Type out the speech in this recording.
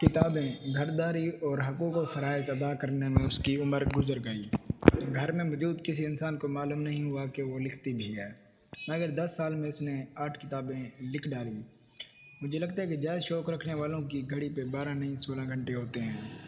کتابیں، گھرداری اور حقوق و فرائض ادا کرنے میں اس کی عمر گزر گئی۔ گھر میں موجود کسی انسان کو معلوم نہیں ہوا کہ وہ لکھتی بھی ہے، مگر دس سال میں اس نے آٹھ کتابیں لکھ ڈالیں مجھے لگتا ہے کہ جائز شوق رکھنے والوں کی گھڑی پہ بارہ نہیں سولہ گھنٹے ہوتے ہیں۔